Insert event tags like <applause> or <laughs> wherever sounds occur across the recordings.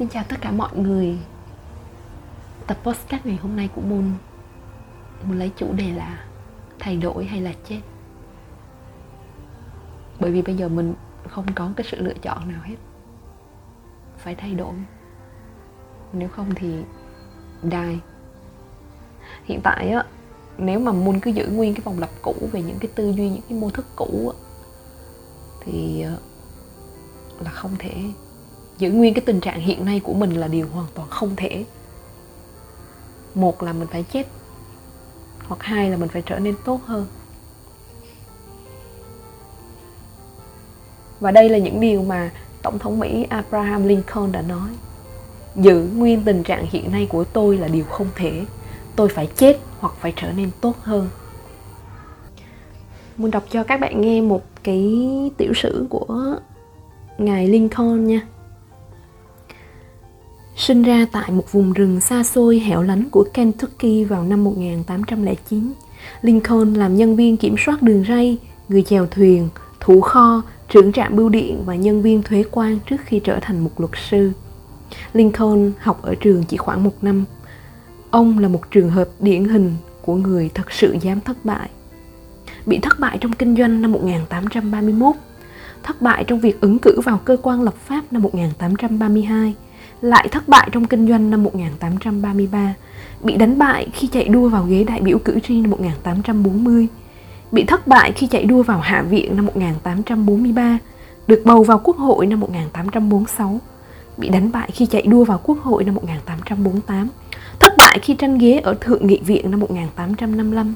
Xin chào tất cả mọi người. Tập podcast ngày hôm nay của Moon Moon lấy chủ đề là Thay đổi hay là chết. Bởi vì bây giờ mình không có cái sự lựa chọn nào hết. Phải thay đổi. Nếu không thì die. Hiện tại á Nếu mà Moon cứ giữ nguyên cái vòng lặp cũ Về những cái tư duy, những cái mô thức cũ á, Thì ờ, là không thể giữ nguyên cái tình trạng hiện nay của mình là điều hoàn toàn không thể. Một là mình phải chết, hoặc hai là mình phải trở nên tốt hơn. Và đây là những điều mà tổng thống mỹ abraham lincoln đã nói. Giữ nguyên tình trạng hiện nay của tôi là điều không thể. Tôi phải chết hoặc phải trở nên tốt hơn. Muốn đọc cho các bạn nghe một cái tiểu sử của ngài lincoln nha. Sinh ra tại một vùng rừng xa xôi hẻo lánh của Kentucky vào năm 1809, Lincoln làm nhân viên kiểm soát đường ray, người chèo thuyền, thủ kho, trưởng trạm bưu điện và nhân viên thuế quan trước khi trở thành một luật sư. Lincoln học ở trường chỉ khoảng một năm. Ông là một trường hợp điển hình của người thật sự dám thất bại. Bị thất bại trong kinh doanh năm 1831, thất bại trong việc ứng cử vào cơ quan lập pháp năm 1832, lại thất bại trong kinh doanh năm 1833, bị đánh bại khi chạy đua vào ghế đại biểu cử tri năm 1840, bị thất bại khi chạy đua vào Hạ viện năm 1843, được bầu vào Quốc hội năm 1846, bị đánh bại khi chạy đua vào Quốc hội năm 1848, thất bại khi tranh ghế ở Thượng nghị viện năm 1855,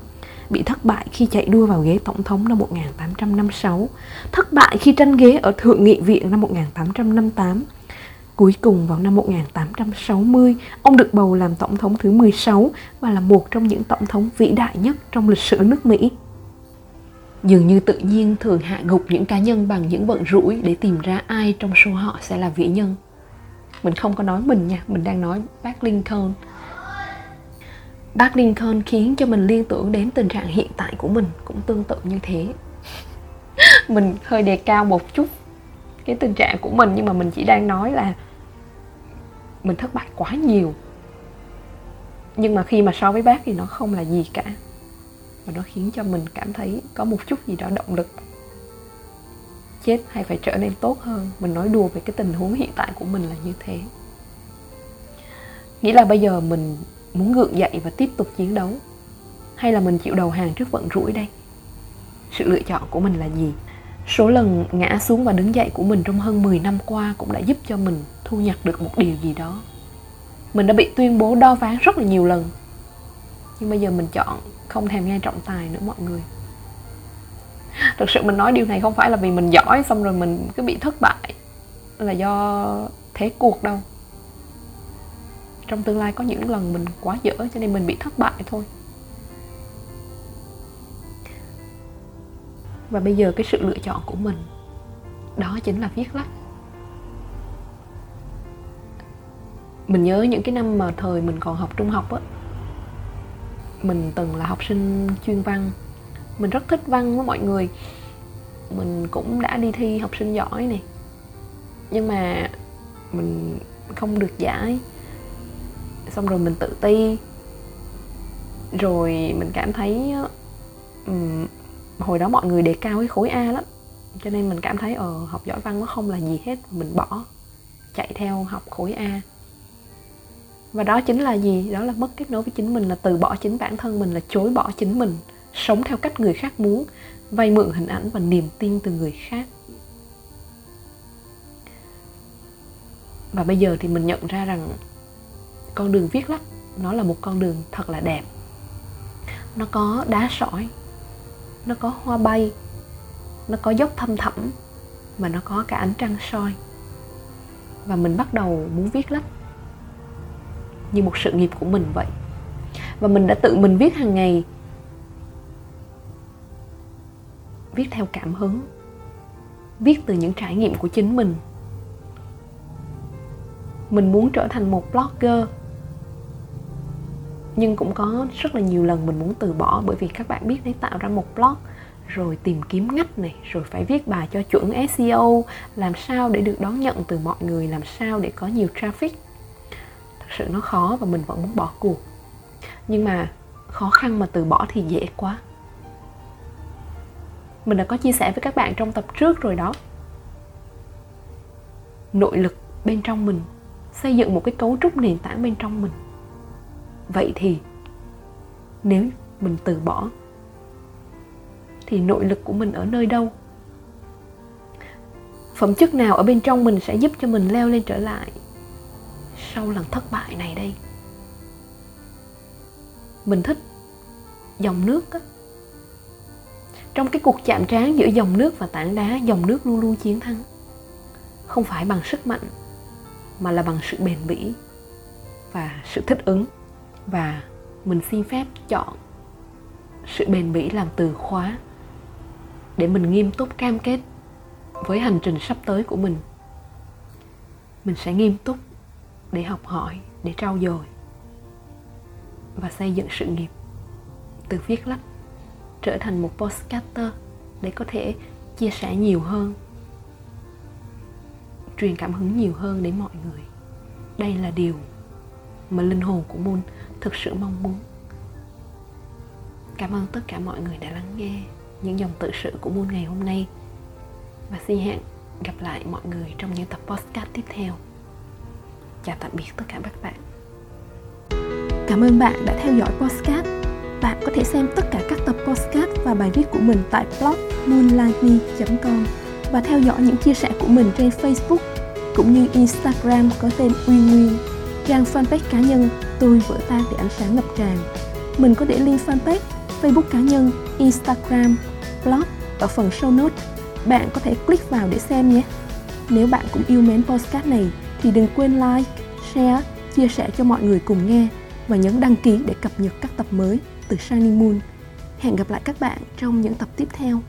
bị thất bại khi chạy đua vào ghế tổng thống năm 1856, thất bại khi tranh ghế ở Thượng nghị viện năm 1858, Cuối cùng vào năm 1860, ông được bầu làm tổng thống thứ 16 và là một trong những tổng thống vĩ đại nhất trong lịch sử nước Mỹ. Dường như tự nhiên thường hạ gục những cá nhân bằng những vận rủi để tìm ra ai trong số họ sẽ là vĩ nhân. Mình không có nói mình nha, mình đang nói bác Lincoln. Bác Lincoln khiến cho mình liên tưởng đến tình trạng hiện tại của mình cũng tương tự như thế. <laughs> mình hơi đề cao một chút cái tình trạng của mình, nhưng mà mình chỉ đang nói là mình thất bại quá nhiều. Nhưng mà khi mà so với bác thì nó không là gì cả. Và nó khiến cho mình cảm thấy có một chút gì đó động lực. Chết hay phải trở nên tốt hơn. Mình nói đùa về cái tình huống hiện tại của mình là như thế. Nghĩa là bây giờ mình muốn gượng dậy và tiếp tục chiến đấu, hay là mình chịu đầu hàng trước vận rủi đây? Sự lựa chọn của mình là gì? Số lần ngã xuống và đứng dậy của mình trong hơn 10 năm qua cũng đã giúp cho mình thu nhặt được một điều gì đó. Mình đã bị tuyên bố đo ván rất là nhiều lần. Nhưng bây giờ mình chọn không thèm nghe trọng tài nữa mọi người. Thực sự mình nói điều này không phải là vì mình giỏi xong rồi mình cứ bị thất bại là do thế cuộc đâu. Trong tương lai có những lần mình quá dở cho nên mình bị thất bại thôi. Và bây giờ cái sự lựa chọn của mình đó chính là viết lách. Mình nhớ những cái năm mà thời mình còn học trung học á mình từng là học sinh chuyên văn. Mình rất thích văn với mọi người. Mình cũng đã đi thi học sinh giỏi này nhưng mà mình không được giải. Xong rồi mình tự ti. Rồi mình cảm thấy um, hồi đó mọi người đề cao cái khối A lắm. Cho nên mình cảm thấy ờ học giỏi văn nó không là gì hết, mình bỏ, chạy theo học khối A. Và đó chính là gì? Đó là mất kết nối với chính mình, là từ bỏ chính bản thân mình, là chối bỏ chính mình, sống theo cách người khác muốn, vay mượn hình ảnh và niềm tin từ người khác. Và bây giờ thì mình nhận ra rằng con đường viết lách, nó là một con đường thật là đẹp. Nó có đá sỏi nó có hoa bay. Nó có dốc thâm thẳm. Mà nó có cả ánh trăng soi. Và mình bắt đầu muốn viết lách. Như một sự nghiệp của mình vậy. Và mình đã tự mình viết hàng ngày. Viết theo cảm hứng. Viết từ những trải nghiệm của chính mình. Mình muốn trở thành một blogger nhưng cũng có rất là nhiều lần mình muốn từ bỏ bởi vì các bạn biết đấy, tạo ra một blog, rồi tìm kiếm ngách này, rồi phải viết bài cho chuẩn SEO làm sao để được đón nhận từ mọi người, làm sao để có nhiều traffic. Thật sự nó khó và mình vẫn muốn bỏ cuộc. Nhưng mà khó khăn mà từ bỏ thì dễ quá. Mình đã có chia sẻ với các bạn trong tập trước rồi đó. Nội lực bên trong mình, xây dựng một cái cấu trúc nền tảng bên trong mình vậy thì, nếu mình từ bỏ, thì nội lực của mình ở nơi đâu? Phẩm chất nào ở bên trong mình sẽ giúp cho mình leo lên trở lại sau lần thất bại này đây? Mình thích dòng nước á. Trong cái cuộc chạm trán giữa dòng nước và tảng đá, dòng nước luôn luôn chiến thắng. Không phải bằng sức mạnh, mà là bằng sự bền bỉ và sự thích ứng và mình xin phép chọn sự bền bỉ làm từ khóa để mình nghiêm túc cam kết với hành trình sắp tới của mình. Mình sẽ nghiêm túc để học hỏi, để trau dồi và xây dựng sự nghiệp từ viết lách trở thành một postcaster để có thể chia sẻ nhiều hơn, truyền cảm hứng nhiều hơn đến mọi người. Đây là điều mà linh hồn của Moon thực sự mong muốn. Cảm ơn tất cả mọi người đã lắng nghe những dòng tự sự của Moon ngày hôm nay. Và xin hẹn gặp lại mọi người trong những tập podcast tiếp theo. Chào tạm biệt tất cả các bạn. Cảm ơn bạn đã theo dõi podcast. Bạn có thể xem tất cả các tập podcast và bài viết của mình tại blog moonlightme.com và theo dõi những chia sẻ của mình trên Facebook cũng như Instagram có tên Uy Nguyên, trang fanpage cá nhân Tôi vỡ tan để ánh sáng ngập tràn. Mình có để link fanpage, Facebook cá nhân, Instagram, blog ở phần show notes. Bạn có thể click vào để xem nhé. Nếu bạn cũng yêu mến podcast này thì đừng quên like, share, chia sẻ cho mọi người cùng nghe và nhấn đăng ký để cập nhật các tập mới từ Shining Moon. Hẹn gặp lại các bạn trong những tập tiếp theo.